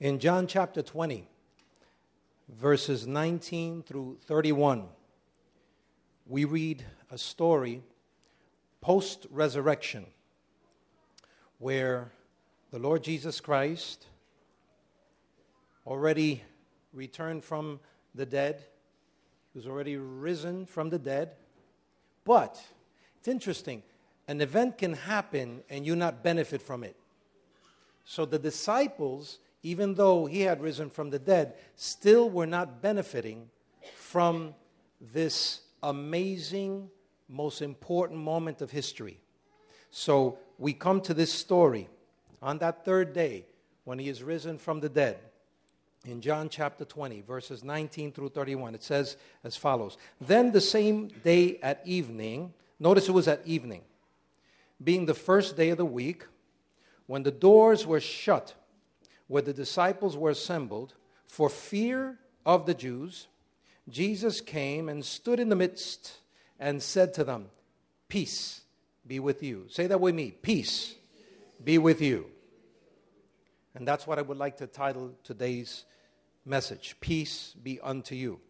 In John chapter 20, verses 19 through 31, we read a story post resurrection where the Lord Jesus Christ already returned from the dead, he was already risen from the dead. But it's interesting, an event can happen and you not benefit from it. So the disciples even though he had risen from the dead, still were not benefiting from this amazing, most important moment of history. So we come to this story on that third day when he is risen from the dead. In John chapter 20, verses 19 through 31, it says as follows Then the same day at evening, notice it was at evening, being the first day of the week, when the doors were shut where the disciples were assembled, for fear of the Jews, Jesus came and stood in the midst and said to them, Peace be with you. Say that with me Peace be with you. And that's what I would like to title today's message Peace be unto you.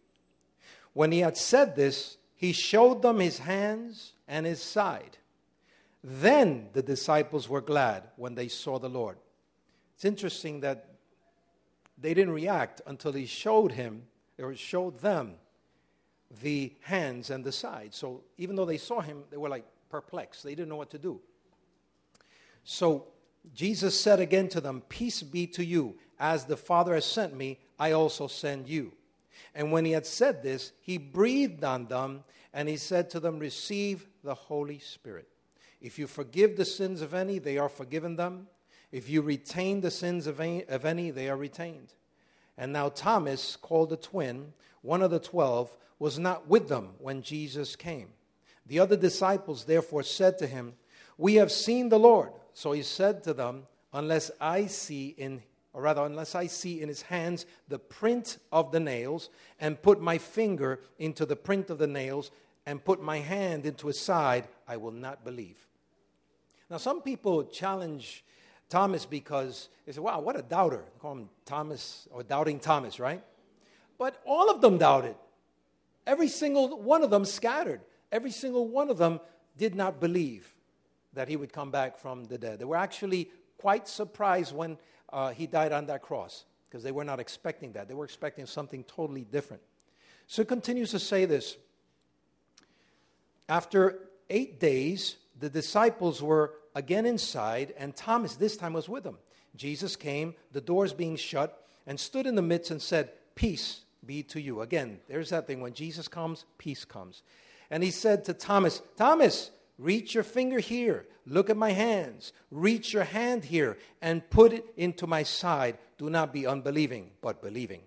When he had said this, he showed them his hands and his side. Then the disciples were glad when they saw the Lord. It's interesting that they didn't react until he showed him or showed them the hands and the sides. So even though they saw him, they were like perplexed. They didn't know what to do. So Jesus said again to them, Peace be to you. As the Father has sent me, I also send you. And when he had said this, he breathed on them and he said to them, Receive the Holy Spirit. If you forgive the sins of any, they are forgiven them. If you retain the sins of any, they are retained. And now Thomas, called the twin, one of the twelve, was not with them when Jesus came. The other disciples therefore said to him, We have seen the Lord. So he said to them, Unless I see in or rather, unless I see in his hands the print of the nails, and put my finger into the print of the nails, and put my hand into his side, I will not believe. Now, some people challenge Thomas because they said, wow, what a doubter. They call him Thomas or doubting Thomas, right? But all of them doubted. Every single one of them scattered. Every single one of them did not believe that he would come back from the dead. They were actually quite surprised when uh, he died on that cross because they were not expecting that. They were expecting something totally different. So it continues to say this. After eight days, the disciples were again inside, and Thomas this time was with them. Jesus came, the doors being shut, and stood in the midst and said, Peace be to you. Again, there's that thing. When Jesus comes, peace comes. And he said to Thomas, Thomas, reach your finger here. Look at my hands. Reach your hand here and put it into my side. Do not be unbelieving, but believing.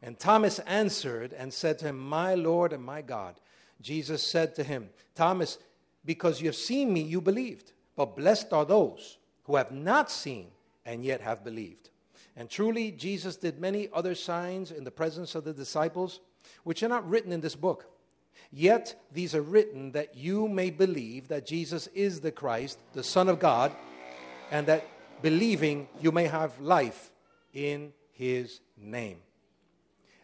And Thomas answered and said to him, My Lord and my God. Jesus said to him, Thomas, because you have seen me, you believed. But blessed are those who have not seen and yet have believed. And truly, Jesus did many other signs in the presence of the disciples, which are not written in this book. Yet these are written that you may believe that Jesus is the Christ, the Son of God, and that believing you may have life in his name.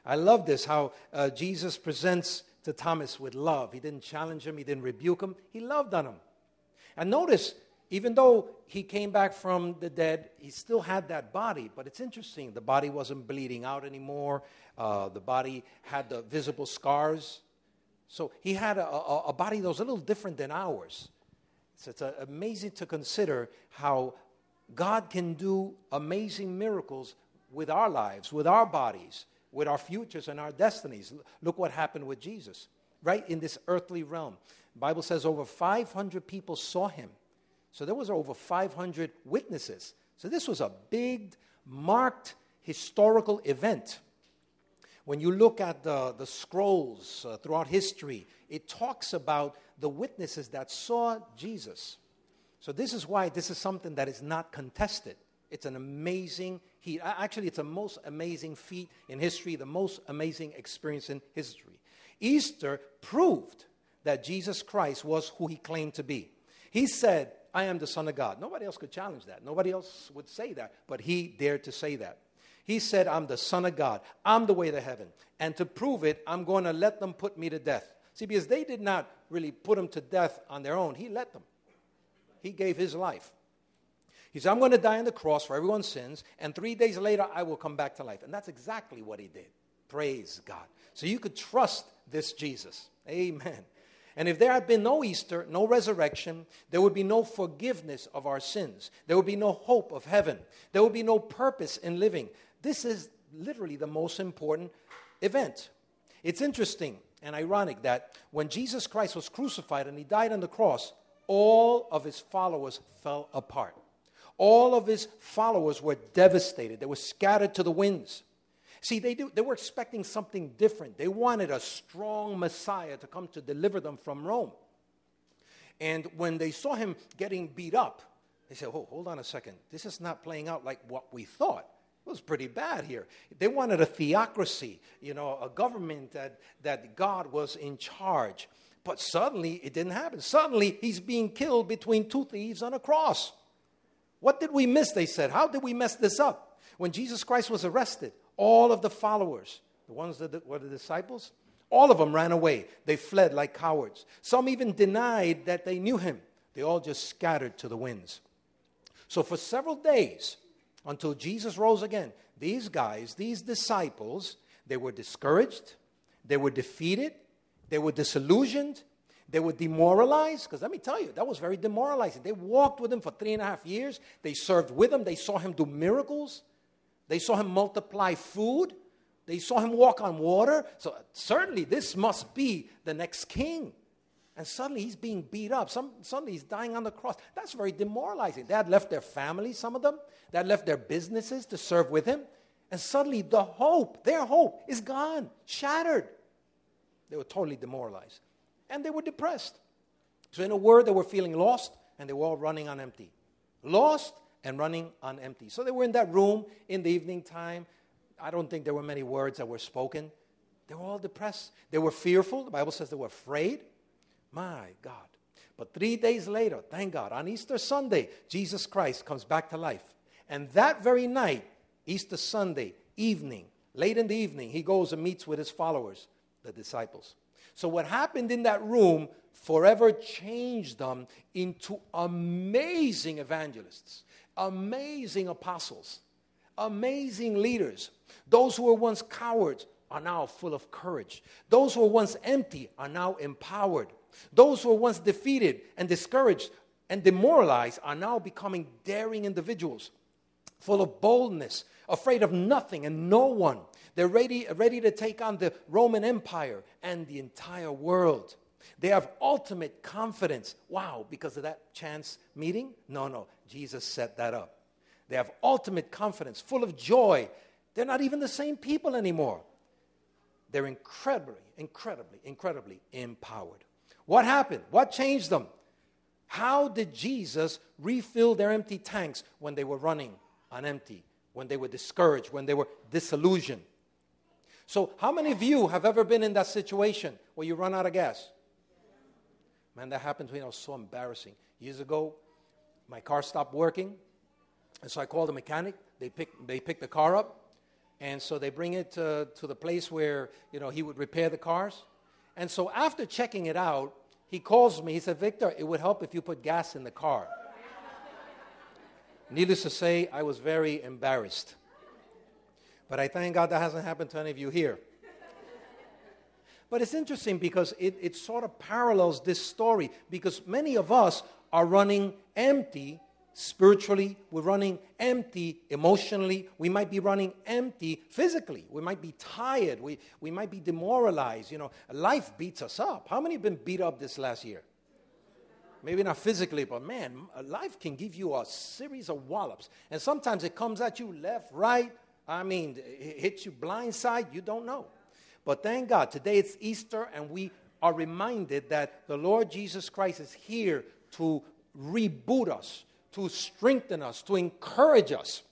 I love this how uh, Jesus presents to Thomas with love. He didn't challenge him, he didn't rebuke him, he loved on him. And notice even though he came back from the dead, he still had that body. But it's interesting, the body wasn't bleeding out anymore, uh, the body had the visible scars. So he had a, a, a body that was a little different than ours. So it's uh, amazing to consider how God can do amazing miracles with our lives, with our bodies, with our futures and our destinies. Look what happened with Jesus, right in this earthly realm. The Bible says over 500 people saw him. So there was over 500 witnesses. So this was a big, marked historical event. When you look at the, the scrolls uh, throughout history, it talks about the witnesses that saw Jesus. So this is why this is something that is not contested. It's an amazing feat. Actually, it's the most amazing feat in history, the most amazing experience in history. Easter proved that Jesus Christ was who he claimed to be. He said, I am the Son of God. Nobody else could challenge that. Nobody else would say that, but he dared to say that. He said, I'm the Son of God. I'm the way to heaven. And to prove it, I'm going to let them put me to death. See, because they did not really put him to death on their own, he let them. He gave his life. He said, I'm going to die on the cross for everyone's sins, and three days later I will come back to life. And that's exactly what he did. Praise God. So you could trust this Jesus. Amen. And if there had been no Easter, no resurrection, there would be no forgiveness of our sins. There would be no hope of heaven. There would be no purpose in living. This is literally the most important event. It's interesting and ironic that when Jesus Christ was crucified and he died on the cross, all of his followers fell apart. All of his followers were devastated, they were scattered to the winds. See, they, do, they were expecting something different. They wanted a strong Messiah to come to deliver them from Rome. And when they saw him getting beat up, they said, Oh, hold on a second. This is not playing out like what we thought. It was pretty bad here. They wanted a theocracy, you know, a government that, that God was in charge. But suddenly it didn't happen. Suddenly he's being killed between two thieves on a cross. What did we miss? They said. How did we mess this up? When Jesus Christ was arrested, all of the followers, the ones that were the disciples, all of them ran away. They fled like cowards. Some even denied that they knew him. They all just scattered to the winds. So for several days, until Jesus rose again, these guys, these disciples, they were discouraged, they were defeated, they were disillusioned, they were demoralized. Because let me tell you, that was very demoralizing. They walked with him for three and a half years, they served with him, they saw him do miracles. They saw him multiply food. They saw him walk on water. So certainly this must be the next king. And suddenly he's being beat up. Some, suddenly he's dying on the cross. That's very demoralizing. They had left their families, some of them. They had left their businesses to serve with him. And suddenly the hope, their hope, is gone, shattered. They were totally demoralized. And they were depressed. So, in a word, they were feeling lost and they were all running on empty. Lost and running on empty. So they were in that room in the evening time. I don't think there were many words that were spoken. They were all depressed. They were fearful. The Bible says they were afraid. My God. But three days later, thank God, on Easter Sunday, Jesus Christ comes back to life. And that very night, Easter Sunday evening, late in the evening, he goes and meets with his followers, the disciples. So, what happened in that room forever changed them into amazing evangelists amazing apostles, amazing leaders. Those who were once cowards are now full of courage. Those who were once empty are now empowered. Those who were once defeated and discouraged and demoralized are now becoming daring individuals, full of boldness, afraid of nothing and no one. They're ready, ready to take on the Roman Empire and the entire world. They have ultimate confidence. Wow, because of that chance meeting? No, no. Jesus set that up. They have ultimate confidence, full of joy. They're not even the same people anymore. They're incredibly, incredibly, incredibly empowered. What happened? What changed them? How did Jesus refill their empty tanks when they were running on empty, when they were discouraged, when they were disillusioned? So, how many of you have ever been in that situation where you run out of gas? Man, that happened to me. It was so embarrassing. Years ago, my car stopped working. And so I called the mechanic. They picked, they picked the car up. And so they bring it to, to the place where, you know, he would repair the cars. And so after checking it out, he calls me. He said, Victor, it would help if you put gas in the car. Needless to say, I was very embarrassed. But I thank God that hasn't happened to any of you here. But it's interesting because it, it sort of parallels this story because many of us are running empty spiritually, we're running empty emotionally, we might be running empty physically, we might be tired, we, we might be demoralized. You know, life beats us up. How many have been beat up this last year? Maybe not physically, but man, life can give you a series of wallops. And sometimes it comes at you left, right. I mean, it hits you blind side, you don't know. But thank God, today it's Easter, and we are reminded that the Lord Jesus Christ is here to reboot us, to strengthen us, to encourage us.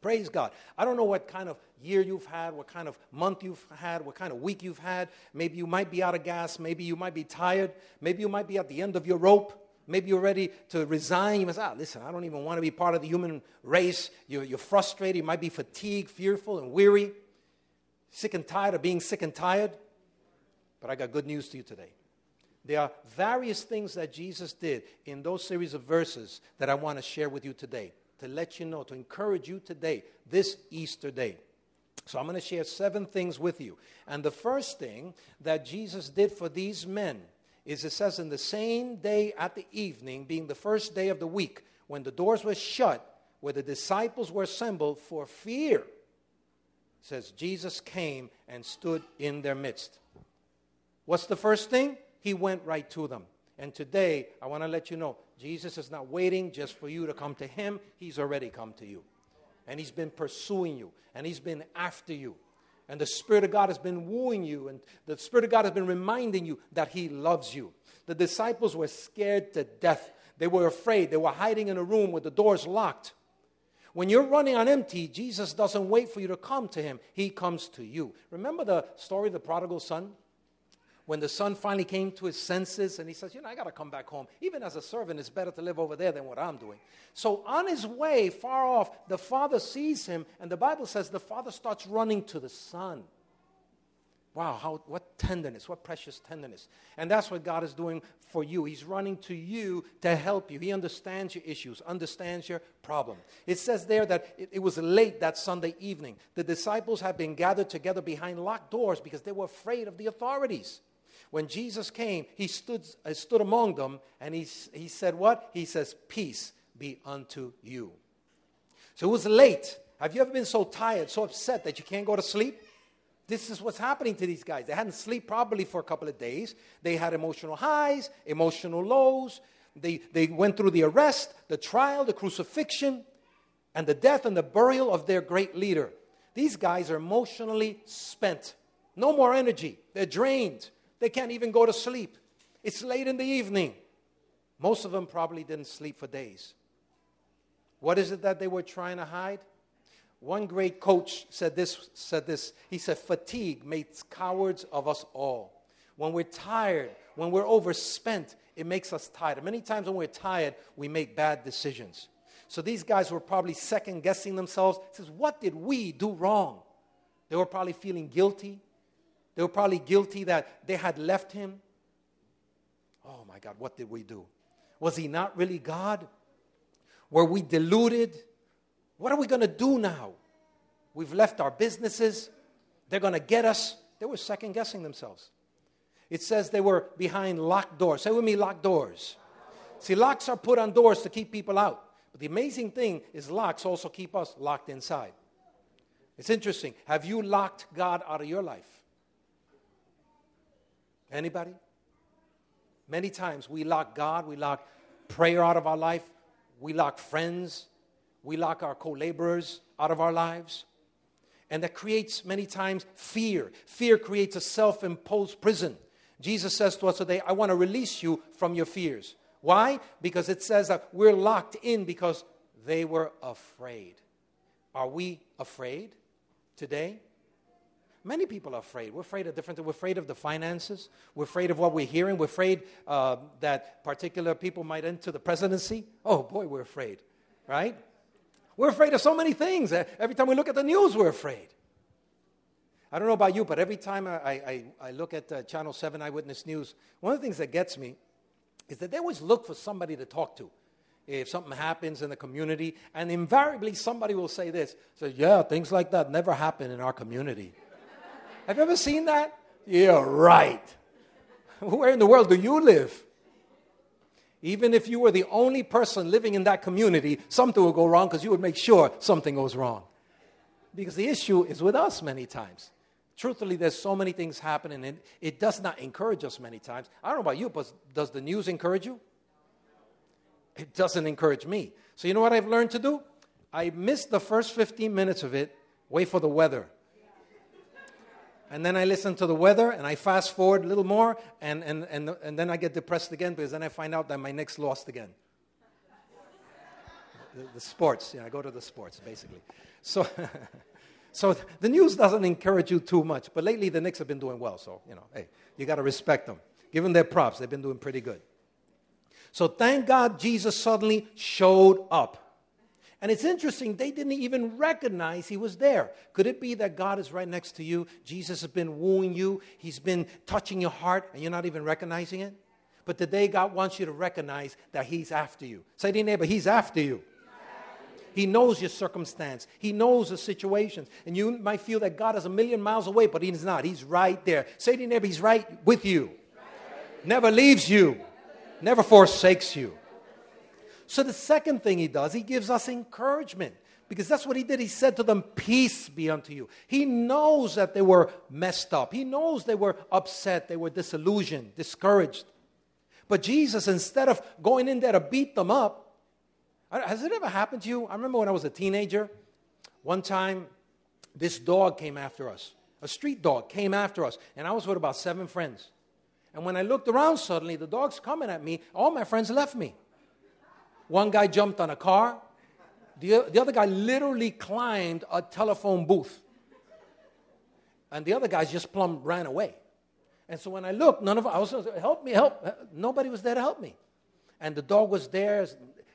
Praise God. I don't know what kind of year you've had, what kind of month you've had, what kind of week you've had. Maybe you might be out of gas. Maybe you might be tired. Maybe you might be at the end of your rope. Maybe you're ready to resign. You must, ah, listen, I don't even want to be part of the human race. You're, you're frustrated. You might be fatigued, fearful, and weary. Sick and tired of being sick and tired. But I got good news to you today. There are various things that Jesus did in those series of verses that I want to share with you today to let you know, to encourage you today, this Easter day. So I'm going to share seven things with you. And the first thing that Jesus did for these men is it says in the same day at the evening, being the first day of the week, when the doors were shut, where the disciples were assembled for fear, says Jesus came and stood in their midst. What's the first thing? He went right to them. And today, I want to let you know Jesus is not waiting just for you to come to Him, He's already come to you. And He's been pursuing you, and He's been after you. And the Spirit of God has been wooing you, and the Spirit of God has been reminding you that He loves you. The disciples were scared to death. They were afraid. They were hiding in a room with the doors locked. When you're running on empty, Jesus doesn't wait for you to come to Him, He comes to you. Remember the story of the prodigal son? when the son finally came to his senses and he says, You know, I got to come back home. Even as a servant, it's better to live over there than what I'm doing. So, on his way, far off, the father sees him, and the Bible says the father starts running to the son. Wow, how, what tenderness, what precious tenderness. And that's what God is doing for you. He's running to you to help you. He understands your issues, understands your problem. It says there that it, it was late that Sunday evening. The disciples had been gathered together behind locked doors because they were afraid of the authorities. When Jesus came, he stood, uh, stood among them and he, he said, What? He says, Peace be unto you. So it was late. Have you ever been so tired, so upset that you can't go to sleep? This is what's happening to these guys. They hadn't slept properly for a couple of days. They had emotional highs, emotional lows. They, they went through the arrest, the trial, the crucifixion, and the death and the burial of their great leader. These guys are emotionally spent. No more energy. They're drained. They can't even go to sleep. It's late in the evening. Most of them probably didn't sleep for days. What is it that they were trying to hide? One great coach said this, said this. He said, Fatigue makes cowards of us all. When we're tired, when we're overspent, it makes us tired. many times when we're tired, we make bad decisions. So these guys were probably second guessing themselves. He says, What did we do wrong? They were probably feeling guilty. They were probably guilty that they had left him. Oh my God, what did we do? Was he not really God? Were we deluded? What are we going to do now? We've left our businesses. They're going to get us. They were second guessing themselves. It says they were behind locked doors. Say with me, locked doors. See, locks are put on doors to keep people out. But the amazing thing is, locks also keep us locked inside. It's interesting. Have you locked God out of your life? Anybody? Many times we lock God, we lock prayer out of our life, we lock friends, we lock our co laborers out of our lives. And that creates many times fear. Fear creates a self imposed prison. Jesus says to us today, I want to release you from your fears. Why? Because it says that we're locked in because they were afraid. Are we afraid today? Many people are afraid. We're afraid of different things. We're afraid of the finances. We're afraid of what we're hearing. We're afraid uh, that particular people might enter the presidency. Oh, boy, we're afraid, right? We're afraid of so many things. Every time we look at the news, we're afraid. I don't know about you, but every time I, I, I look at uh, Channel 7 Eyewitness News, one of the things that gets me is that they always look for somebody to talk to if something happens in the community, and invariably somebody will say this, says, yeah, things like that never happen in our community. Have you ever seen that? Yeah, right. Where in the world do you live? Even if you were the only person living in that community, something would go wrong because you would make sure something goes wrong. Because the issue is with us many times. Truthfully, there's so many things happening, and it does not encourage us many times. I don't know about you, but does the news encourage you? It doesn't encourage me. So, you know what I've learned to do? I miss the first 15 minutes of it, wait for the weather and then I listen to the weather and I fast forward a little more, and, and, and, and then I get depressed again because then I find out that my Knicks lost again. the, the, sports, yeah, I go to the sports basically. So, so the news doesn't encourage you too much, but lately the Knicks have been doing well, so, you know, hey, you got to respect them. Give them their props, they've been doing pretty good. So thank God Jesus suddenly showed up. And it's interesting, they didn't even recognize he was there. Could it be that God is right next to you? Jesus has been wooing you, he's been touching your heart, and you're not even recognizing it? But today, God wants you to recognize that he's after you. Say to your neighbor, he's after you. He knows your circumstance. He knows the situations. And you might feel that God is a million miles away, but He's not. He's right there. Say to your neighbor, He's right with you. Never leaves you. Never forsakes you. So the second thing he does, he gives us encouragement. Because that's what he did. He said to them, Peace be unto you. He knows that they were messed up. He knows they were upset, they were disillusioned, discouraged. But Jesus, instead of going in there to beat them up, has it ever happened to you? I remember when I was a teenager, one time this dog came after us. A street dog came after us, and I was with about seven friends. And when I looked around suddenly, the dog's coming at me. All my friends left me. One guy jumped on a car. The, the other guy literally climbed a telephone booth. And the other guys just plumb ran away. And so when I looked, none of I was help me, help. Nobody was there to help me. And the dog was there.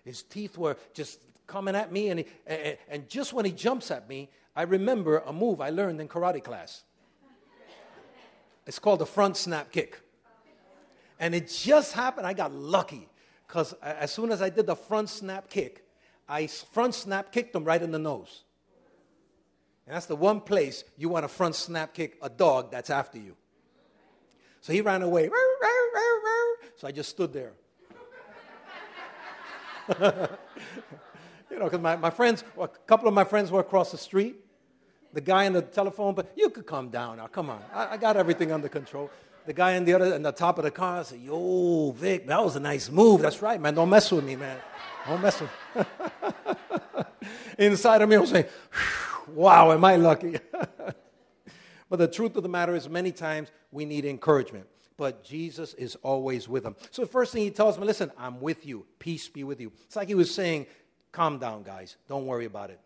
His teeth were just coming at me. And, he, and, and just when he jumps at me, I remember a move I learned in karate class. It's called the front snap kick. And it just happened. I got lucky because as soon as I did the front snap kick, I front snap kicked him right in the nose. And that's the one place you want to front snap kick a dog that's after you. So he ran away. So I just stood there. you know, because my, my friends, a couple of my friends were across the street. The guy in the telephone, but you could come down now. Come on. I, I got everything under control the guy in the other, in the top of the car said, Yo, Vic, that was a nice move. That's right, man. Don't mess with me, man. Don't mess with me. Inside of me, I was saying, Wow, am I lucky? but the truth of the matter is, many times we need encouragement. But Jesus is always with them. So the first thing he tells me, listen, I'm with you. Peace be with you. It's like he was saying, calm down, guys. Don't worry about it.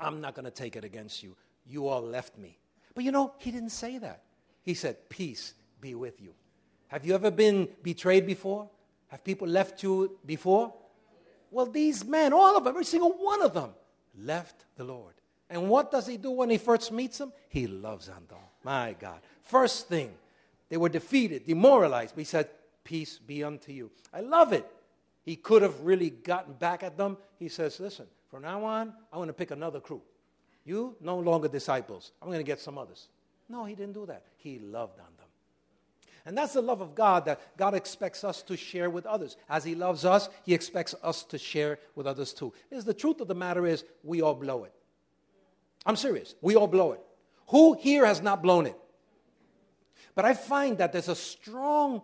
I'm not going to take it against you. You all left me. But you know, he didn't say that. He said, peace be with you. Have you ever been betrayed before? Have people left you before? Well, these men, all of them, every single one of them, left the Lord. And what does he do when he first meets them? He loves them. My God. First thing, they were defeated, demoralized, but he said, Peace be unto you. I love it. He could have really gotten back at them. He says, Listen, from now on, I'm going to pick another crew. You, no longer disciples. I'm going to get some others. No, he didn't do that. He loved on them. And that's the love of God that God expects us to share with others. As He loves us, He expects us to share with others too. Because the truth of the matter is, we all blow it. I'm serious. We all blow it. Who here has not blown it? But I find that there's a strong,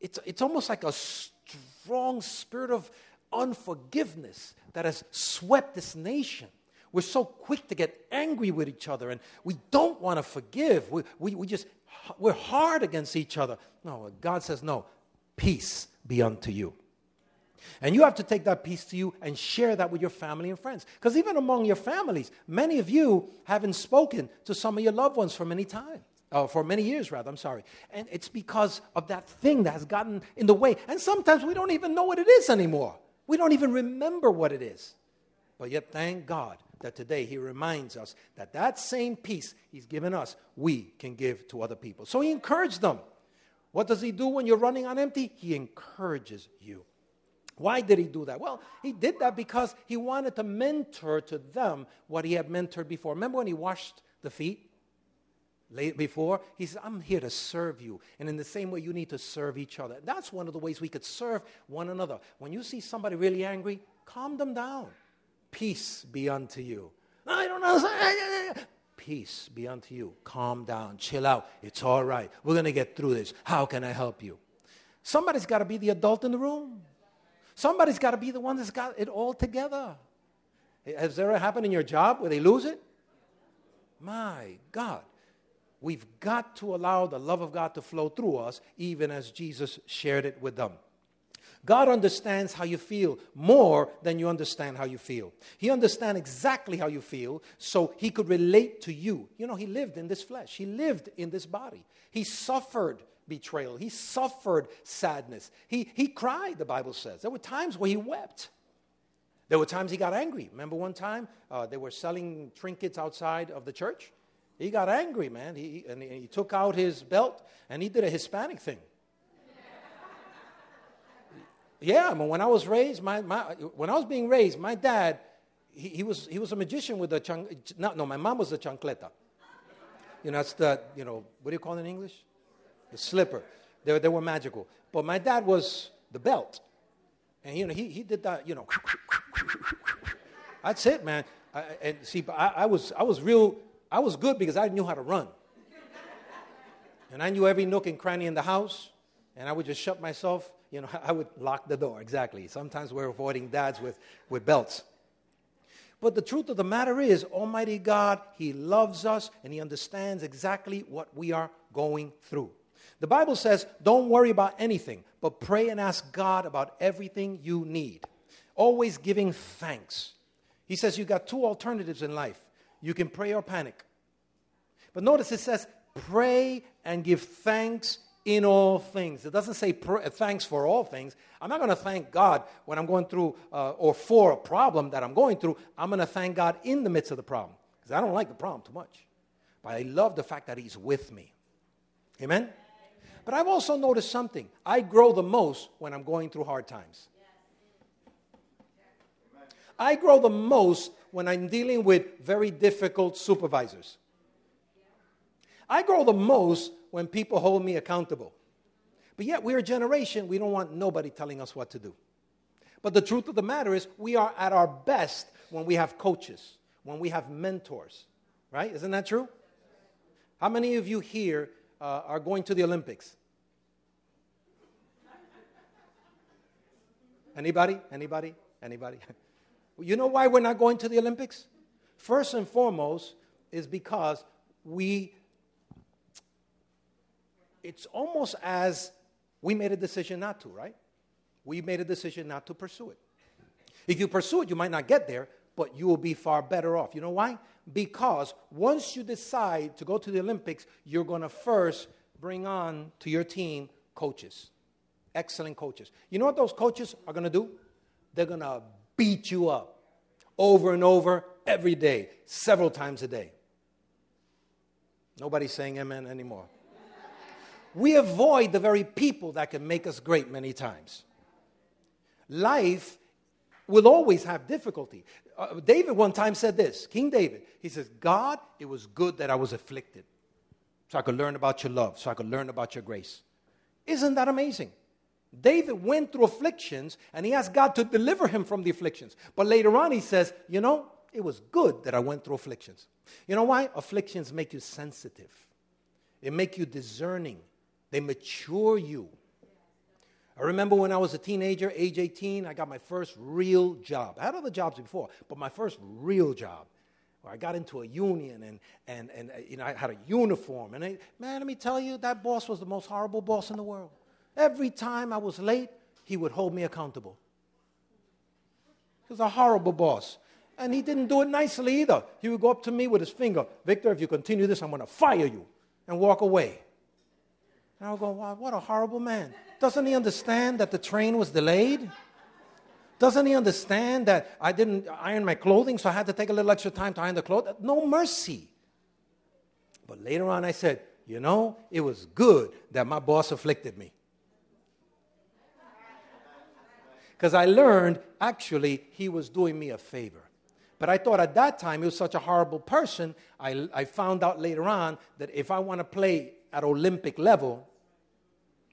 it's, it's almost like a strong spirit of unforgiveness that has swept this nation. We're so quick to get angry with each other and we don't want to forgive. We, we, we just we're hard against each other. No, God says, no, peace be unto you. And you have to take that peace to you and share that with your family and friends. Because even among your families, many of you haven't spoken to some of your loved ones for many times. Uh, for many years, rather, I'm sorry. And it's because of that thing that has gotten in the way. And sometimes we don't even know what it is anymore. We don't even remember what it is. But yet, thank God that today he reminds us that that same peace he's given us, we can give to other people. So he encouraged them. What does he do when you're running on empty? He encourages you. Why did he do that? Well, he did that because he wanted to mentor to them what he had mentored before. Remember when he washed the feet? Before, he said, I'm here to serve you. And in the same way, you need to serve each other. That's one of the ways we could serve one another. When you see somebody really angry, calm them down. Peace be unto you. I don't know. Peace be unto you. Calm down. Chill out. It's all right. We're going to get through this. How can I help you? Somebody's got to be the adult in the room. Somebody's got to be the one that's got it all together. Has there ever happened in your job where they lose it? My God. We've got to allow the love of God to flow through us, even as Jesus shared it with them. God understands how you feel more than you understand how you feel. He understands exactly how you feel, so He could relate to you. You know, He lived in this flesh, He lived in this body. He suffered betrayal. He suffered sadness. He, he cried, the Bible says. There were times where he wept. There were times he got angry. Remember one time uh, they were selling trinkets outside of the church? He got angry, man. He, and he took out his belt and he did a Hispanic thing. Yeah, I mean, when I was raised, my, my, when I was being raised, my dad, he, he was, he was a magician with a chan, no, no, my mom was a chancleta. You know, that's the, you know, what do you call it in English? The slipper. They, they were magical. But my dad was the belt. And, you know, he, he did that, you know, that's it, man. I, and see, I, I, was, I was real, I was good because I knew how to run. And I knew every nook and cranny in the house, and I would just shut myself, you know, I would lock the door, exactly. Sometimes we're avoiding dads with, with belts. But the truth of the matter is, Almighty God, He loves us and He understands exactly what we are going through. The Bible says, don't worry about anything, but pray and ask God about everything you need. Always giving thanks. He says you got two alternatives in life you can pray or panic. But notice it says, pray and give thanks in all things. It doesn't say pray, thanks for all things. I'm not going to thank God when I'm going through uh, or for a problem that I'm going through. I'm going to thank God in the midst of the problem because I don't like the problem too much. But I love the fact that He's with me. Amen? But I've also noticed something. I grow the most when I'm going through hard times. I grow the most when I'm dealing with very difficult supervisors. I grow the most when people hold me accountable. But yet, we're a generation, we don't want nobody telling us what to do. But the truth of the matter is, we are at our best when we have coaches, when we have mentors, right? Isn't that true? How many of you here uh, are going to the Olympics? Anybody? Anybody? Anybody? you know why we're not going to the Olympics? First and foremost is because we, it's almost as we made a decision not to, right? We made a decision not to pursue it. If you pursue it, you might not get there, but you will be far better off. You know why? Because once you decide to go to the Olympics, you're going to first bring on to your team coaches, excellent coaches. You know what those coaches are going to do? They're going to beat you up over and over every day, several times a day. Nobody's saying amen anymore. We avoid the very people that can make us great many times. Life will always have difficulty. Uh, David one time said this King David, he says, God, it was good that I was afflicted so I could learn about your love, so I could learn about your grace. Isn't that amazing? David went through afflictions and he asked God to deliver him from the afflictions. But later on, he says, You know, it was good that I went through afflictions. You know why? Afflictions make you sensitive, they make you discerning, they mature you. I remember when I was a teenager, age 18, I got my first real job. I had other jobs before, but my first real job. Where I got into a union and, and, and uh, you know, I had a uniform. And I, man, let me tell you, that boss was the most horrible boss in the world. Every time I was late, he would hold me accountable. He was a horrible boss. And he didn't do it nicely either. He would go up to me with his finger, Victor, if you continue this, I'm going to fire you, and walk away. And I would go, wow, what a horrible man. Doesn't he understand that the train was delayed? Doesn't he understand that I didn't iron my clothing, so I had to take a little extra time to iron the clothes? No mercy. But later on, I said, you know, it was good that my boss afflicted me. Because I learned actually he was doing me a favor. But I thought at that time he was such a horrible person. I, I found out later on that if I want to play at Olympic level,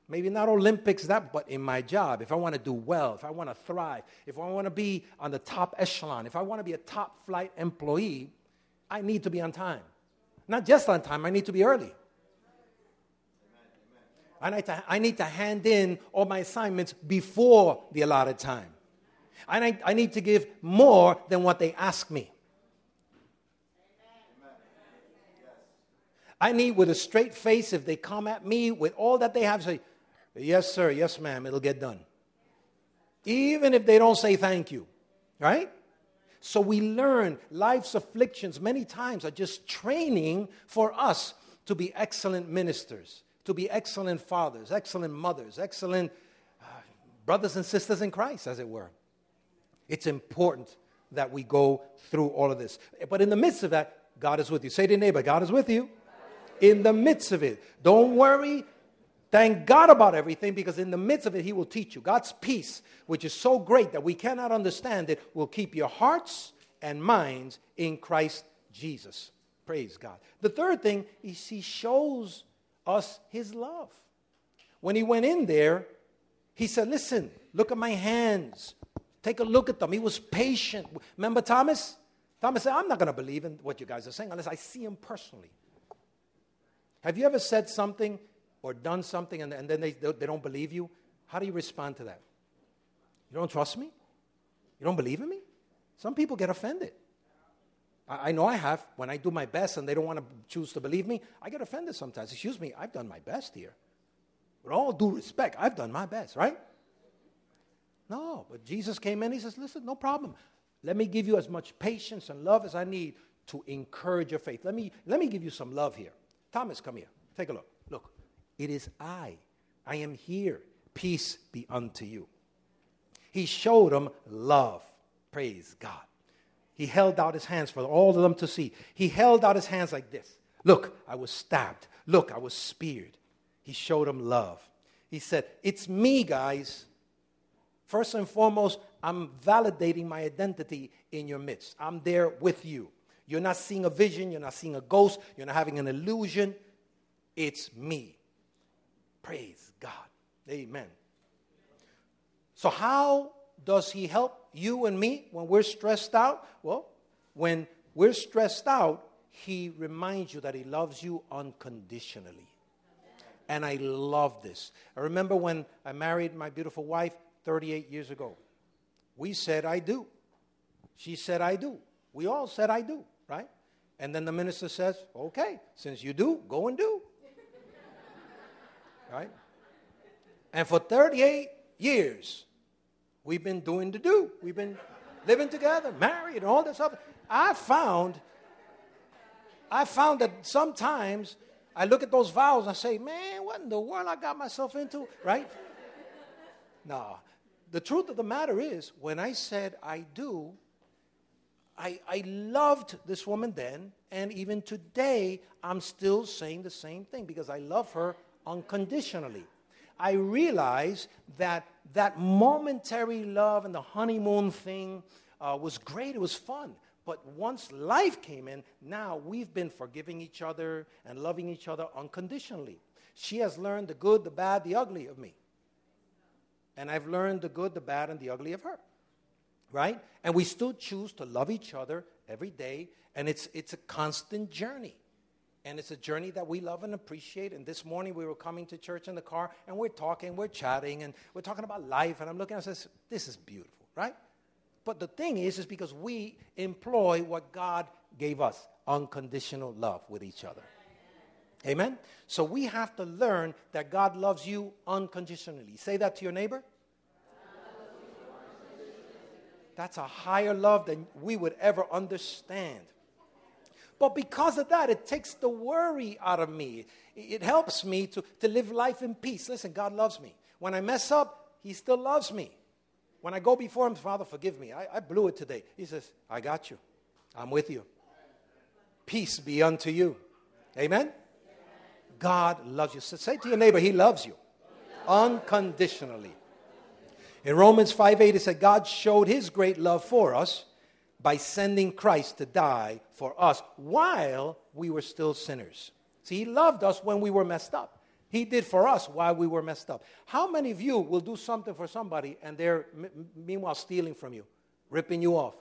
Maybe not Olympics, that, but in my job, if I want to do well, if I want to thrive, if I want to be on the top echelon, if I want to be a top flight employee, I need to be on time. Not just on time, I need to be early. I need, to, I need to hand in all my assignments before the allotted time. I need, I need to give more than what they ask me. I need with a straight face, if they come at me with all that they have, say, Yes, sir. Yes, ma'am. It'll get done. Even if they don't say thank you, right? So we learn life's afflictions many times are just training for us to be excellent ministers, to be excellent fathers, excellent mothers, excellent uh, brothers and sisters in Christ, as it were. It's important that we go through all of this. But in the midst of that, God is with you. Say to your neighbor, God is with you. In the midst of it. Don't worry. Thank God about everything because in the midst of it, He will teach you. God's peace, which is so great that we cannot understand it, will keep your hearts and minds in Christ Jesus. Praise God. The third thing is He shows us His love. When He went in there, He said, Listen, look at my hands. Take a look at them. He was patient. Remember Thomas? Thomas said, I'm not going to believe in what you guys are saying unless I see him personally. Have you ever said something or done something and, and then they, they don't believe you? How do you respond to that? You don't trust me? You don't believe in me? Some people get offended. I, I know I have. When I do my best and they don't want to choose to believe me, I get offended sometimes. Excuse me, I've done my best here. With all due respect, I've done my best, right? No, but Jesus came in, he says, Listen, no problem. Let me give you as much patience and love as I need to encourage your faith. Let me, let me give you some love here. Thomas, come here. Take a look. Look, it is I. I am here. Peace be unto you. He showed them love. Praise God. He held out his hands for all of them to see. He held out his hands like this. Look, I was stabbed. Look, I was speared. He showed them love. He said, It's me, guys. First and foremost, I'm validating my identity in your midst. I'm there with you. You're not seeing a vision, you're not seeing a ghost, you're not having an illusion. It's me. Praise God. Amen. So, how does He help you and me when we're stressed out? Well, when we're stressed out, He reminds you that He loves you unconditionally. And I love this. I remember when I married my beautiful wife, 38 years ago. We said, I do. She said, I do. We all said, I do, right? And then the minister says, okay, since you do, go and do. Right? And for 38 years, we've been doing the do. We've been living together, married, and all this stuff. I found, I found that sometimes I look at those vows and I say, man, what in the world I got myself into, right? no, the truth of the matter is, when I said I do, I, I loved this woman then, and even today, I'm still saying the same thing because I love her unconditionally. I realize that that momentary love and the honeymoon thing uh, was great, it was fun. But once life came in, now we've been forgiving each other and loving each other unconditionally. She has learned the good, the bad, the ugly of me. And I've learned the good, the bad, and the ugly of her. Right? And we still choose to love each other every day. And it's, it's a constant journey. And it's a journey that we love and appreciate. And this morning we were coming to church in the car and we're talking, we're chatting, and we're talking about life. And I'm looking and I says, This is beautiful, right? But the thing is, is because we employ what God gave us unconditional love with each other. Amen? So we have to learn that God loves you unconditionally. Say that to your neighbor. That's a higher love than we would ever understand. But because of that, it takes the worry out of me. It helps me to, to live life in peace. Listen, God loves me. When I mess up, He still loves me. When I go before Him, Father, forgive me. I, I blew it today. He says, I got you. I'm with you. Peace be unto you. Amen? God loves you. So say to your neighbor, He loves you unconditionally. In Romans 5 8, it said, God showed His great love for us by sending Christ to die for us while we were still sinners. See, He loved us when we were messed up. He did for us while we were messed up. How many of you will do something for somebody and they're m- meanwhile stealing from you, ripping you off?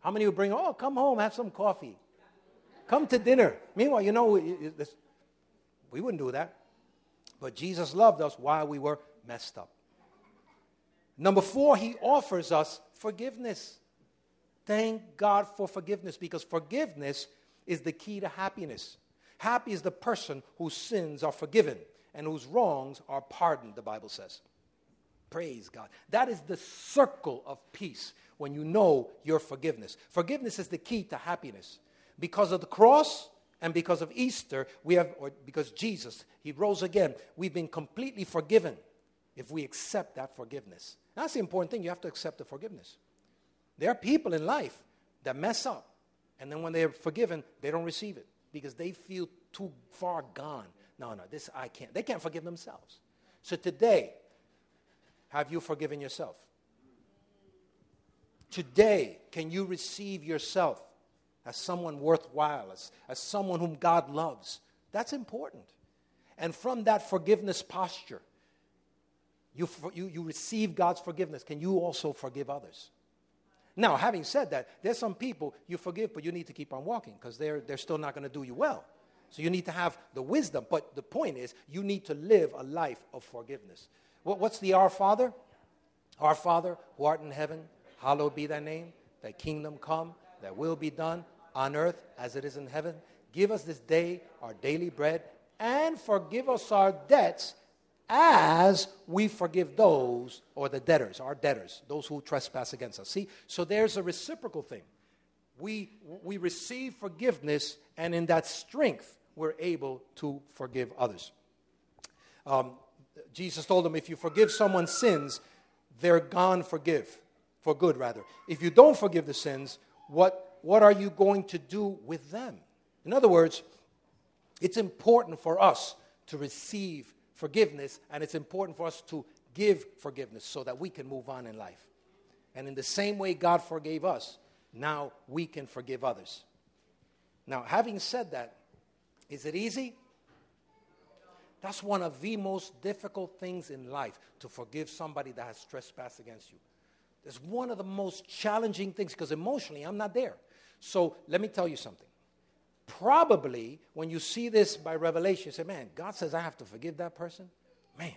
How many will bring, oh, come home, have some coffee, come to dinner? Meanwhile, you know, we wouldn't do that. But Jesus loved us while we were messed up. Number four, he offers us forgiveness. Thank God for forgiveness because forgiveness is the key to happiness. Happy is the person whose sins are forgiven and whose wrongs are pardoned, the Bible says. Praise God. That is the circle of peace when you know your forgiveness. Forgiveness is the key to happiness. Because of the cross, And because of Easter, we have, or because Jesus, He rose again, we've been completely forgiven if we accept that forgiveness. That's the important thing. You have to accept the forgiveness. There are people in life that mess up, and then when they're forgiven, they don't receive it because they feel too far gone. No, no, this I can't. They can't forgive themselves. So today, have you forgiven yourself? Today, can you receive yourself as someone worthwhile, as, as someone whom God loves? That's important. And from that forgiveness posture, you, you, you receive God's forgiveness. Can you also forgive others? Now, having said that, there's some people you forgive, but you need to keep on walking because they're, they're still not going to do you well. So you need to have the wisdom. But the point is, you need to live a life of forgiveness. What, what's the Our Father? Our Father, who art in heaven, hallowed be thy name. Thy kingdom come, thy will be done on earth as it is in heaven. Give us this day our daily bread, and forgive us our debts as we forgive those, or the debtors, our debtors, those who trespass against us. See, so there's a reciprocal thing. We, we receive forgiveness, and in that strength, we're able to forgive others. Um, Jesus told them, if you forgive someone's sins, they're gone forgive, for good rather. If you don't forgive the sins, what, what are you going to do with them? In other words, it's important for us to receive forgiveness, and it's important for us to give forgiveness so that we can move on in life. And in the same way God forgave us, now we can forgive others. Now, having said that, is it easy? That's one of the most difficult things in life to forgive somebody that has trespassed against you. It's one of the most challenging things because emotionally I'm not there. So let me tell you something. Probably when you see this by revelation, you say, man, God says I have to forgive that person. Man,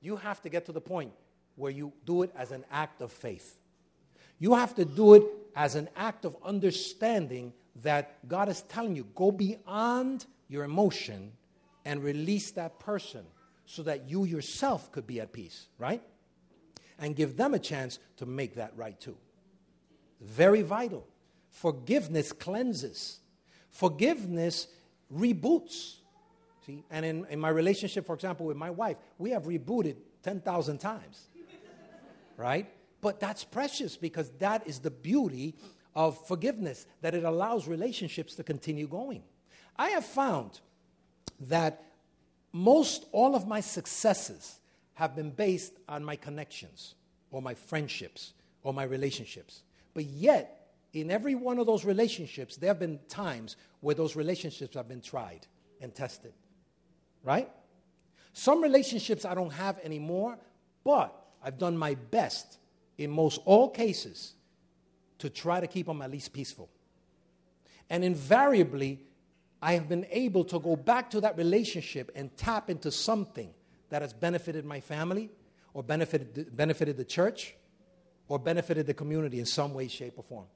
you have to get to the point where you do it as an act of faith. You have to do it as an act of understanding that God is telling you go beyond your emotion and release that person so that you yourself could be at peace, right? And give them a chance to make that right too. Very vital. Forgiveness cleanses, forgiveness reboots. See, and in, in my relationship, for example, with my wife, we have rebooted 10,000 times, right? But that's precious because that is the beauty of forgiveness, that it allows relationships to continue going. I have found that most all of my successes have been based on my connections or my friendships or my relationships. But yet, in every one of those relationships, there have been times where those relationships have been tried and tested. Right? Some relationships I don't have anymore, but I've done my best in most all cases to try to keep them at least peaceful. And invariably, I have been able to go back to that relationship and tap into something that has benefited my family or benefited, benefited the church or benefited the community in some way, shape, or form.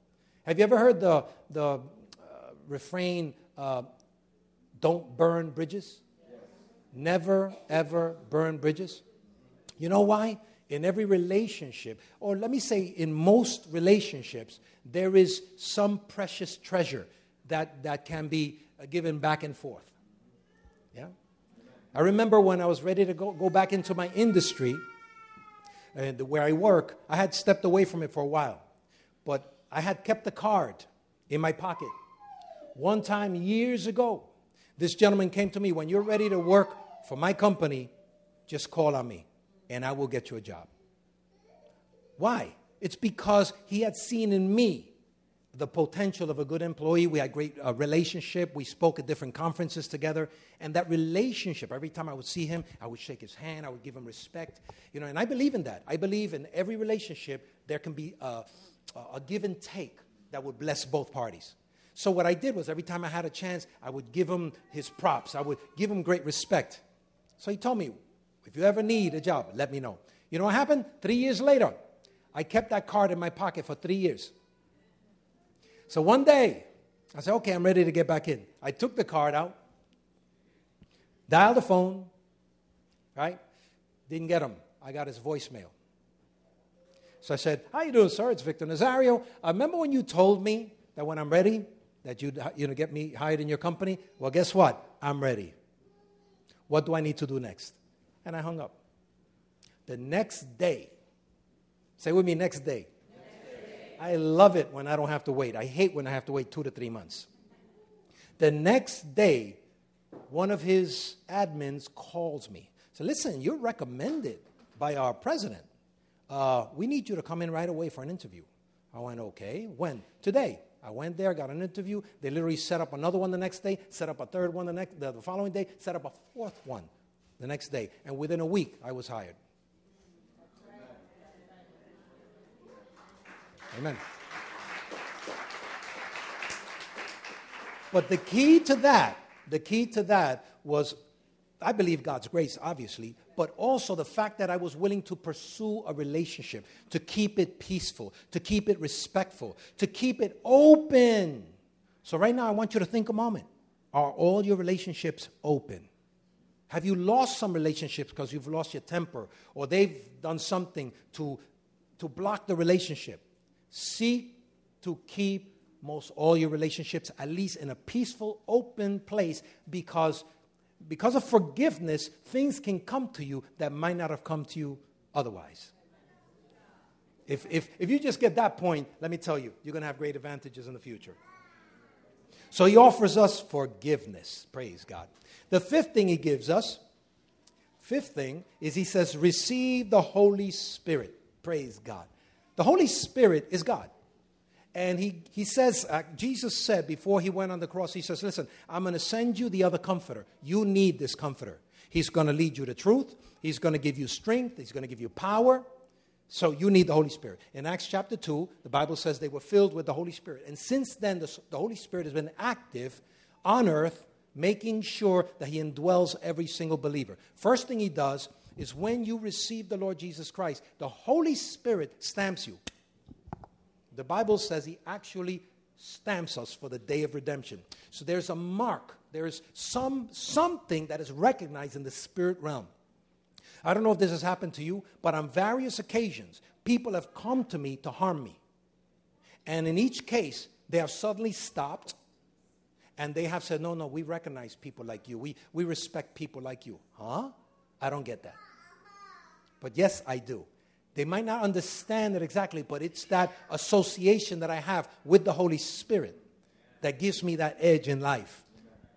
Have you ever heard the, the uh, refrain, uh, don't burn bridges? Yes. Never, ever burn bridges? You know why? in every relationship, or let me say in most relationships, there is some precious treasure that, that can be uh, given back and forth. Yeah? I remember when I was ready to go, go back into my industry, and where I work, I had stepped away from it for a while. But I had kept the card in my pocket. One time, years ago, this gentleman came to me, when you're ready to work for my company, just call on me and I will get you a job. Why? It's because he had seen in me the potential of a good employee. We had great uh, relationship. We spoke at different conferences together, and that relationship. Every time I would see him, I would shake his hand. I would give him respect. You know, and I believe in that. I believe in every relationship there can be a, a give and take that would bless both parties. So what I did was every time I had a chance, I would give him his props. I would give him great respect. So he told me, if you ever need a job, let me know. You know what happened? Three years later, I kept that card in my pocket for three years. So one day, I said, okay, I'm ready to get back in. I took the card out, dialed the phone, right? Didn't get him. I got his voicemail. So I said, how you doing, sir? It's Victor Nazario. I uh, remember when you told me that when I'm ready, that you'd you know, get me hired in your company? Well, guess what? I'm ready. What do I need to do next? And I hung up. The next day, say with me, next day. Next day. I love it when I don't have to wait. I hate when I have to wait two to three months. The next day, one of his admins calls me. So listen, you're recommended by our president. Uh, we need you to come in right away for an interview. I went, okay. When? Today. I went there, got an interview. They literally set up another one the next day, set up a third one the, next, the, the following day, set up a fourth one the next day. And within a week, I was hired. Amen. But the key to that, the key to that was, I believe God's grace, obviously, but also the fact that I was willing to pursue a relationship, to keep it peaceful, to keep it respectful, to keep it open. So, right now, I want you to think a moment. Are all your relationships open? Have you lost some relationships because you've lost your temper or they've done something to, to block the relationship? Seek to keep most all your relationships at least in a peaceful, open place because because of forgiveness, things can come to you that might not have come to you otherwise. If, if, if you just get that point, let me tell you, you're going to have great advantages in the future. So he offers us forgiveness. Praise God. The fifth thing he gives us, fifth thing, is he says, receive the Holy Spirit. Praise God. The Holy Spirit is God. And he, he says, uh, Jesus said before he went on the cross, he says, Listen, I'm going to send you the other comforter. You need this comforter. He's going to lead you to truth, he's going to give you strength, he's going to give you power. So you need the Holy Spirit. In Acts chapter 2, the Bible says they were filled with the Holy Spirit. And since then, the, the Holy Spirit has been active on earth, making sure that he indwells every single believer. First thing he does is when you receive the Lord Jesus Christ, the Holy Spirit stamps you. The Bible says he actually stamps us for the day of redemption. So there's a mark, there's some something that is recognized in the spirit realm. I don't know if this has happened to you, but on various occasions, people have come to me to harm me. And in each case, they have suddenly stopped and they have said, No, no, we recognize people like you. We, we respect people like you. Huh? I don't get that. But yes, I do. They might not understand it exactly, but it's that association that I have with the Holy Spirit that gives me that edge in life.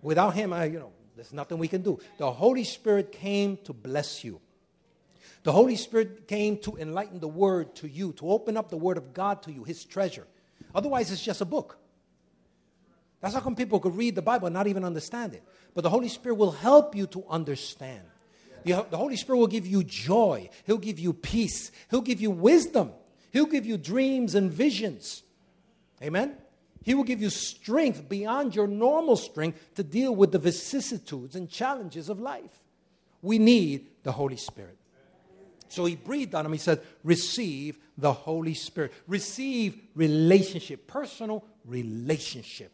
Without Him, I, you know, there's nothing we can do. The Holy Spirit came to bless you. The Holy Spirit came to enlighten the Word to you, to open up the Word of God to you, His treasure. Otherwise, it's just a book. That's how come people could read the Bible and not even understand it. But the Holy Spirit will help you to understand. The, Holy Spirit will give you joy, He'll give you peace, He'll give you wisdom, He'll give you dreams and visions. Amen? He will give you strength beyond your normal strength to deal with the vicissitudes and challenges of life. We need the Holy Spirit. So he breathed on him. He said, Receive the Holy Spirit. Receive relationship, personal relationship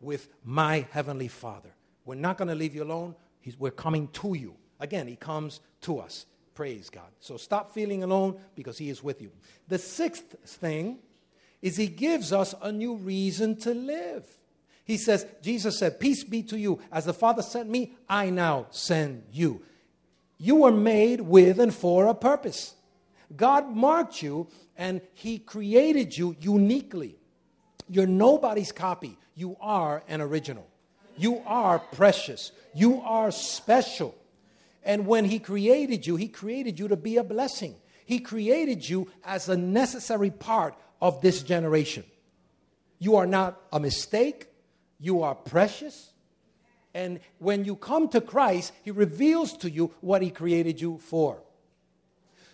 with my Heavenly Father. We're not going to leave you alone. He's, we're coming to you. Again, He comes to us. Praise God. So stop feeling alone because He is with you. The sixth thing is He gives us a new reason to live. He says, Jesus said, Peace be to you. As the Father sent me, I now send you. You were made with and for a purpose. God marked you and He created you uniquely. You're nobody's copy. You are an original. You are precious. You are special. And when He created you, He created you to be a blessing. He created you as a necessary part of this generation. You are not a mistake, you are precious. And when you come to Christ, He reveals to you what He created you for.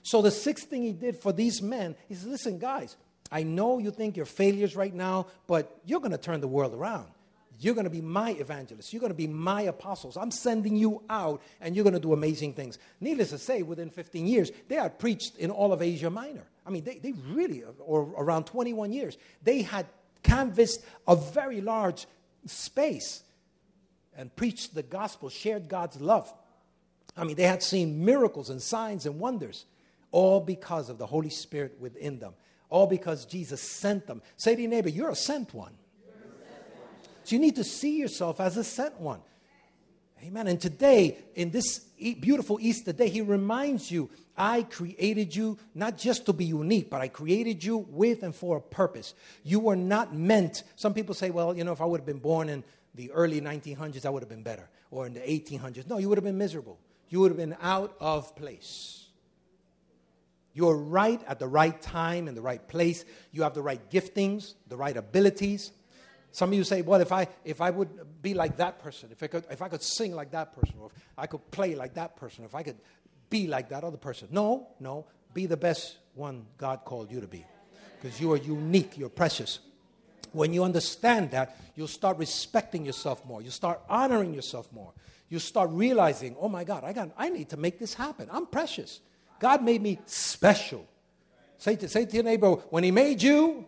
So, the sixth thing He did for these men is listen, guys, I know you think you're failures right now, but you're going to turn the world around. You're going to be my evangelists. You're going to be my apostles. I'm sending you out, and you're going to do amazing things. Needless to say, within 15 years, they had preached in all of Asia Minor. I mean, they, they really, or around 21 years, they had canvassed a very large space and preached the gospel, shared God's love. I mean, they had seen miracles and signs and wonders, all because of the Holy Spirit within them, all because Jesus sent them. Say to your neighbor, You're a sent one. So you need to see yourself as a sent one. Amen. And today, in this beautiful Easter day, he reminds you I created you not just to be unique, but I created you with and for a purpose. You were not meant. Some people say, well, you know, if I would have been born in the early 1900s, I would have been better, or in the 1800s. No, you would have been miserable. You would have been out of place. You're right at the right time in the right place. You have the right giftings, the right abilities. Some of you say, well, if I, if I would be like that person, if I, could, if I could sing like that person, or if I could play like that person, if I could be like that other person. No, no. Be the best one God called you to be. Because you are unique, you're precious. When you understand that, you'll start respecting yourself more. You'll start honoring yourself more. You start realizing, oh my God, I, got, I need to make this happen. I'm precious. God made me special. Say to, say to your neighbor, when He made you,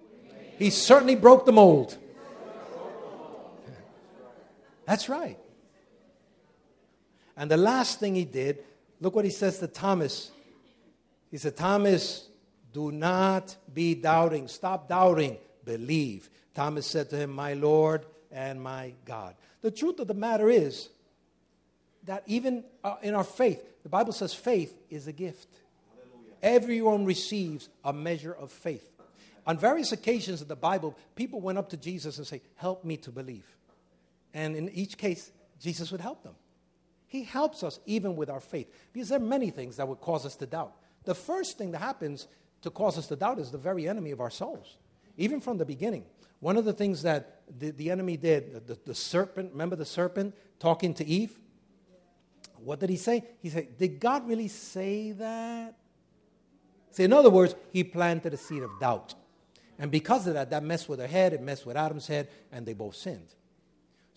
He certainly broke the mold. That's right. And the last thing He did Look what he says to Thomas. He said, Thomas, do not be doubting. Stop doubting. Believe. Thomas said to him, My Lord and my God. The truth of the matter is that even uh, in our faith, the Bible says faith is a gift. Hallelujah. Everyone receives a measure of faith. On various occasions in the Bible, people went up to Jesus and say, "Help me to believe." And in each case, Jesus would help them. He helps us even with our faith because there are many things that would cause us to doubt. The first thing that happens to cause us to doubt is the very enemy of our souls, even from the beginning. One of the things that the, the enemy did, the, the serpent, remember the serpent talking to Eve? What did he say? He said, Did God really say that? See, in other words, he planted a seed of doubt. And because of that, that messed with her head, it messed with Adam's head, and they both sinned.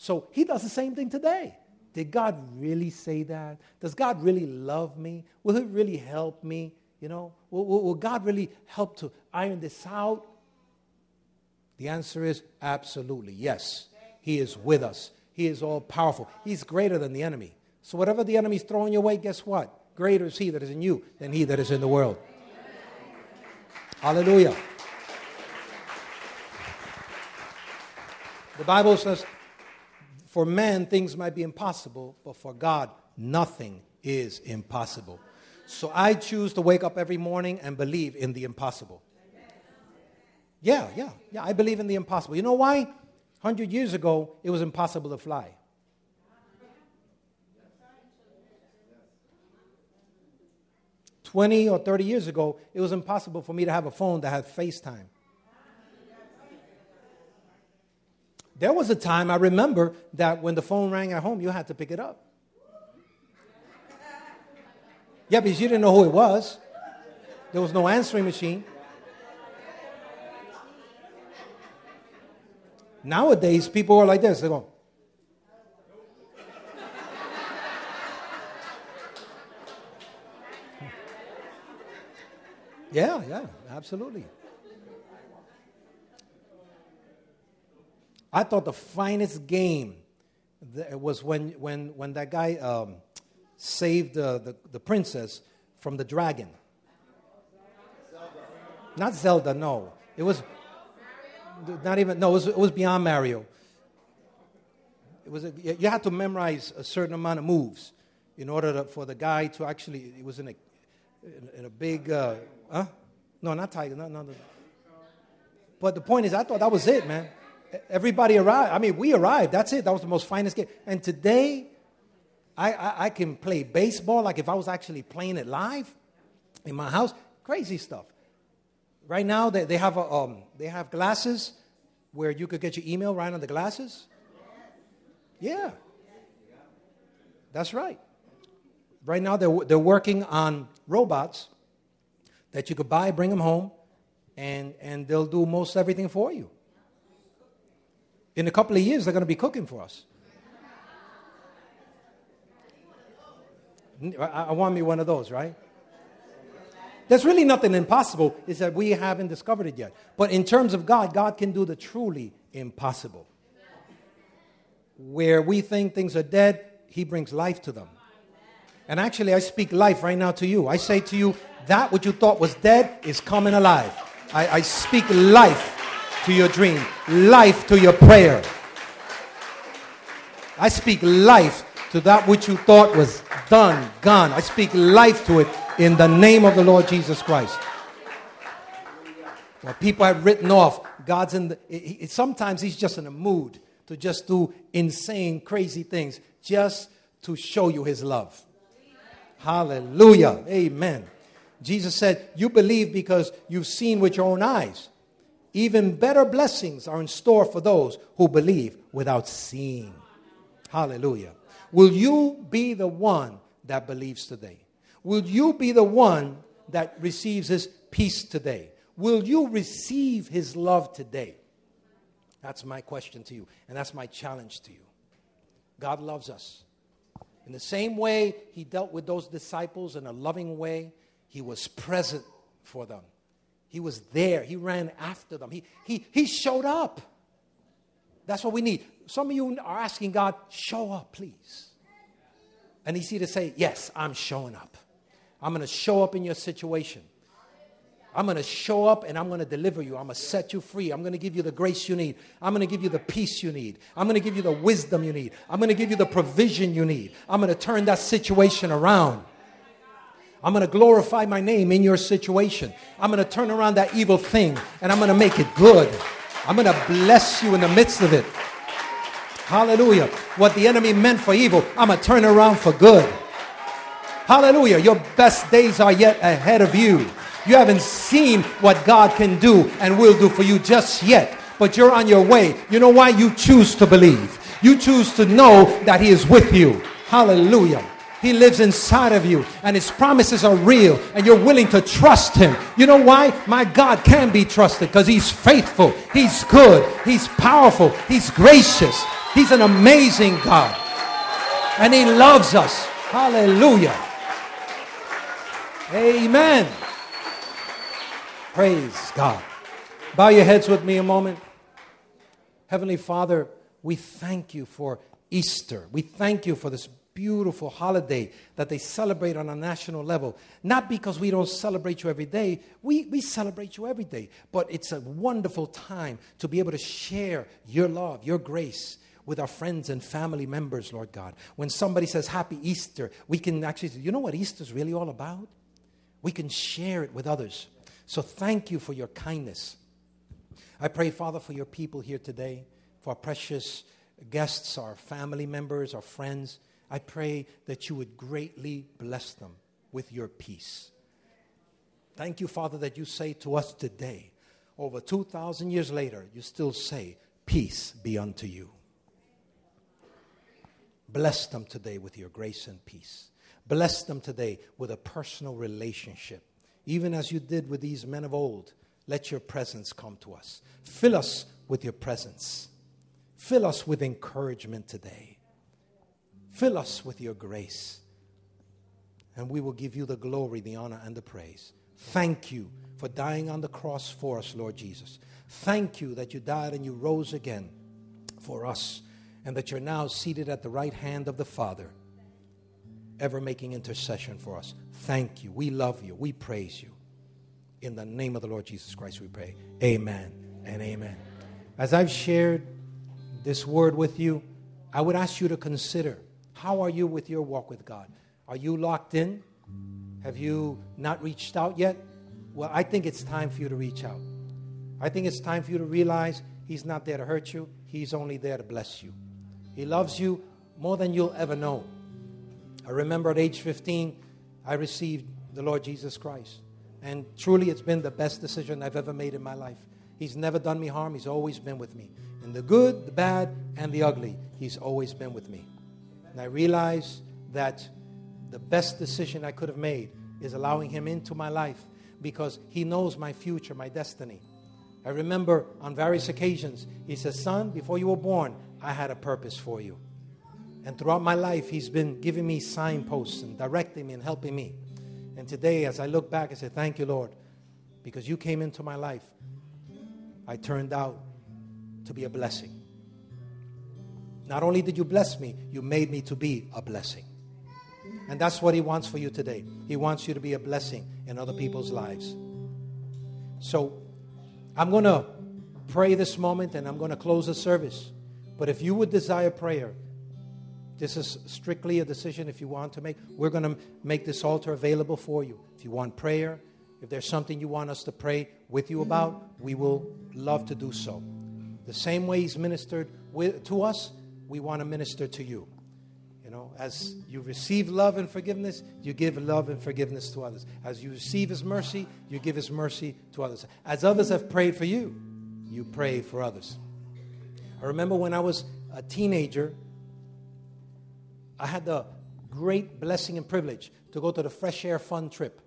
So he does the same thing today. Did God really say that? Does God really love me? Will He really help me? You know, will, will, will God really help to iron this out? The answer is absolutely yes. He is with us. He is all powerful. He's greater than the enemy. So whatever the enemy's throwing your way, guess what? Greater is he that is in you than he that is in the world. Hallelujah. The Bible says for man, things might be impossible, but for God, nothing is impossible. So I choose to wake up every morning and believe in the impossible. Yeah, yeah, yeah, I believe in the impossible. You know why? 100 years ago, it was impossible to fly. Twenty or thirty years ago, it was impossible for me to have a phone that had FaceTime. There was a time I remember that when the phone rang at home, you had to pick it up. Yeah, because you didn't know who it was. There was no answering machine. Nowadays, people are like this. They go, Yeah, yeah, absolutely. I thought the finest game was when, when, when that guy um, saved uh, the, the princess from the dragon. Zelda. Not Zelda, no. It was not even, no, it was, it was beyond Mario. It was a, you had to memorize a certain amount of moves in order to, for the guy to actually, it was in a, in, in a big, uh, huh? No, not Tiger, no, no, no. But the point is, I thought that was it, man everybody arrived. I mean, we arrived. That's it. That was the most finest game. And today, I, I, I, can play baseball like if I was actually playing it live in my house. Crazy stuff. Right now, they, they, have, a, um, they have glasses where you could get your email right on the glasses. Yeah. That's right. Right now, they're, they're working on robots that you could buy, bring them home, and, and they'll do most everything for you. In a couple of years, they're going to be cooking for us. I, want me one of those, right? There's really nothing impossible, is that we haven't discovered it yet. But in terms of God, God can do the truly impossible. Where we think things are dead, He brings life to them. And actually, I speak life right now to you. I say to you, that which you thought was dead is coming alive. I, I speak life to your dream, life to your prayer. I speak life to that which you thought was done, gone. I speak life to it in the name of the Lord Jesus Christ. Well, people have written off, God's in the, it, sometimes He's just in a mood to just do insane, crazy things just to show you His love. Hallelujah. Amen. Jesus said, You believe because you've seen with your own eyes. Even better blessings are in store for those who believe without seeing. Hallelujah. Will you be the one that believes today? Will you be the one that receives his peace today? Will you receive his love today? That's my question to you, and that's my challenge to you. God loves us. In the same way he dealt with those disciples in a loving way, he was present for them. He was there. He ran after them. He, he, he showed up. That's what we need. Some of you are asking God, show up, please. And He's here to say, Yes, I'm showing up. I'm going to show up in your situation. I'm going to show up and I'm going to deliver you. I'm going to set you free. I'm going to give you the grace you need. I'm going to give you the peace you need. I'm going to give you the wisdom you need. I'm going to give you the provision you need. I'm going to turn that situation around. I'm going to glorify my name in your situation. I'm going to turn around that evil thing and I'm going to make it good. I'm going to bless you in the midst of it. Hallelujah. What the enemy meant for evil, I'm going to turn around for good. Hallelujah. Your best days are yet ahead of you. You haven't seen what God can do and will do for you just yet, but you're on your way. You know why? You choose to believe. You choose to know that He is with you. Hallelujah. He lives inside of you, and His promises are real, and you're willing to trust Him. You know why? My God can be trusted because He's faithful, He's good, He's powerful, He's gracious, He's an amazing God, and He loves us. Hallelujah. Amen. Praise God. Bow your heads with me a moment. Heavenly Father, we thank you for Easter. We thank you for this beautiful holiday that they celebrate on a national level. Not because we don't celebrate you every day, we, we celebrate you every day. But it's a wonderful time to be able to share your love, your grace with our friends and family members, Lord God. When somebody says Happy Easter, we can actually say, You know what Easter is really all about? We can share it with others. So thank you for your kindness. I pray, Father, for your people here today, for our precious guests, our family members, our friends. I pray that you would greatly bless them with your peace. Thank you, Father, that you say to us today, over 2,000 years later, you still say, Peace be unto you. Bless them today with your grace and peace. Bless them today with a personal relationship. Even as you did with these men of old, let your presence come to us. Fill us with your presence. Fill us with encouragement today. Fill us with your grace. And we will give you the glory, the honor, and the praise. Thank you for dying on the cross for us, Lord Jesus. Thank you that you died and you rose again for us, and that you're now seated at the right hand of the Father, ever making intercession for us. Thank you. We love you. We praise you. In the name of the Lord Jesus Christ, we pray. Amen and amen. As I've shared this word with you, I would ask you to consider how are you with your walk with God? Are you locked in? Have you not reached out yet? Well, I think it's time for you to reach out. I think it's time for you to realize He's not there to hurt you, He's only there to bless you. He loves you more than you'll ever know. I remember at age 15, I received the Lord Jesus Christ. And truly, it's been the best decision I've ever made in my life. He's never done me harm, He's always been with me. In the good, the bad, and the ugly, He's always been with me. And I realized that the best decision I could have made is allowing him into my life because he knows my future, my destiny. I remember on various occasions, he says, Son, before you were born, I had a purpose for you. And throughout my life, he's been giving me signposts and directing me and helping me. And today, as I look back, I say, Thank you, Lord, because you came into my life. I turned out to be a blessing. Not only did you bless me, you made me to be a blessing. And that's what He wants for you today. He wants you to be a blessing in other people's lives. So I'm going to pray this moment and I'm going to close the service. But if you would desire prayer, This is strictly a decision if you want to make. We're going to make this altar available for you. If you want prayer, if there's something you want us to pray with you about, we will love to do so. The same way He's ministered with, to us, we want to minister to you. You know, as you receive love and forgiveness, you give love and forgiveness to others. As you receive His mercy, you give His mercy to others. As others have prayed for you, you pray for others. I remember when I was a teenager, I had the great blessing and privilege to go to the Fresh Air Fund trip.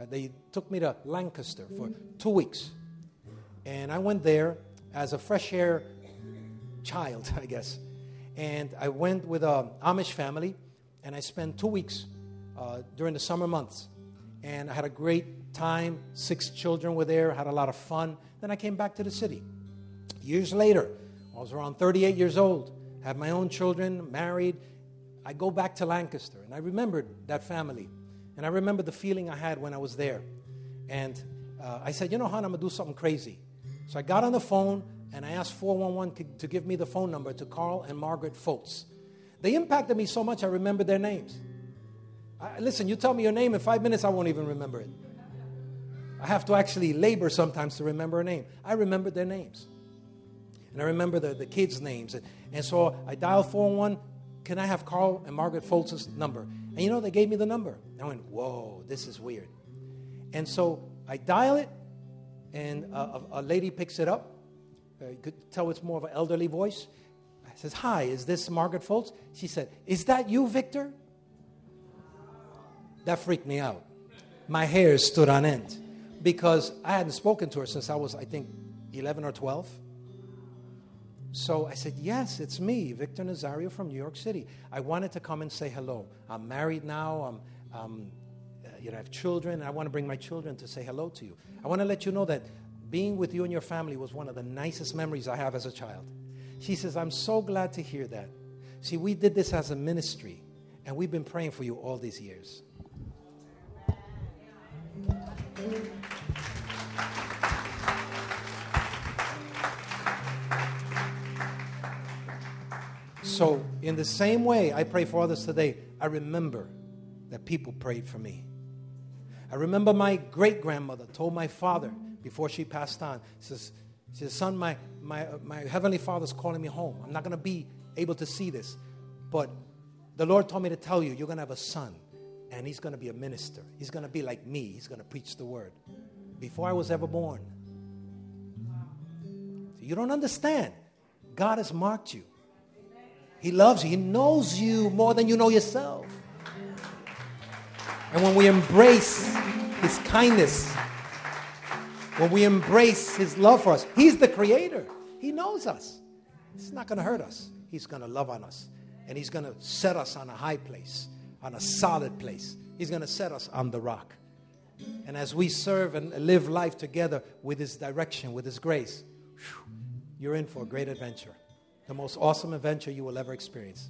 Uh, they took me to Lancaster for two weeks. And I went there as a fresh air child, I guess. And I went with an Amish family, and I spent two weeks uh, during the summer months. And I had a great time. Six children were there, had a lot of fun. Then I came back to the city. Years later, I was around 38 years old, had my own children, married. I go back to Lancaster, and I remembered that family. And I remember the feeling I had when I was there. And uh, I said, You know, hon, I'm going to do something crazy. So I got on the phone and I asked 411 to give me the phone number to Carl and Margaret Foltz. They impacted me so much I remember their names. I, listen, you tell me your name in five minutes, I won't even remember it. I have to actually labor sometimes to remember a name. I remembered their names. And I remember the, the kids' names. And, and so I dialed 411. Can I have Carl and Margaret Foltz's number? And you know, they gave me the number. I went, whoa, this is weird. And so I dial it, and a, a lady picks it up. Uh, you could tell it's more of an elderly voice. I says, Hi, is this Margaret Foltz? She said, Is that you, Victor? That freaked me out. My hair stood on end because I hadn't spoken to her since I was, I think, 11 or 12. So I said, Yes, it's me, Victor Nazario from New York City. I wanted to come and say hello. I'm married now. I'm, um, you know, I have children, I want to bring my children to say hello to you. I want to let you know that being with you and your family was one of the nicest memories I have as a child. She says, I'm so glad to hear that. See, we did this as a ministry, and we've been praying for you all these years. So, in the same way I pray for others today, I remember that people prayed for me. I remember my great grandmother told my father before she passed on, says, she says, Son, my, my, my heavenly father's calling me home. I'm not going to be able to see this, but the Lord told me to tell you, you're going to have a son, and he's going to be a minister. He's going to be like me, he's going to preach the word. Before I was ever born. You don't understand. God has marked you. He loves you. He knows you more than you know yourself. And when we embrace His kindness, when we embrace His love for us, He's the Creator. He knows us. He's not going to hurt us. He's going to love on us. And He's going to set us on a high place, on a solid place. He's going to set us on the rock. And as we serve and live life together with His direction, with His grace, whew, you're in for a great adventure. The most awesome adventure you will ever experience.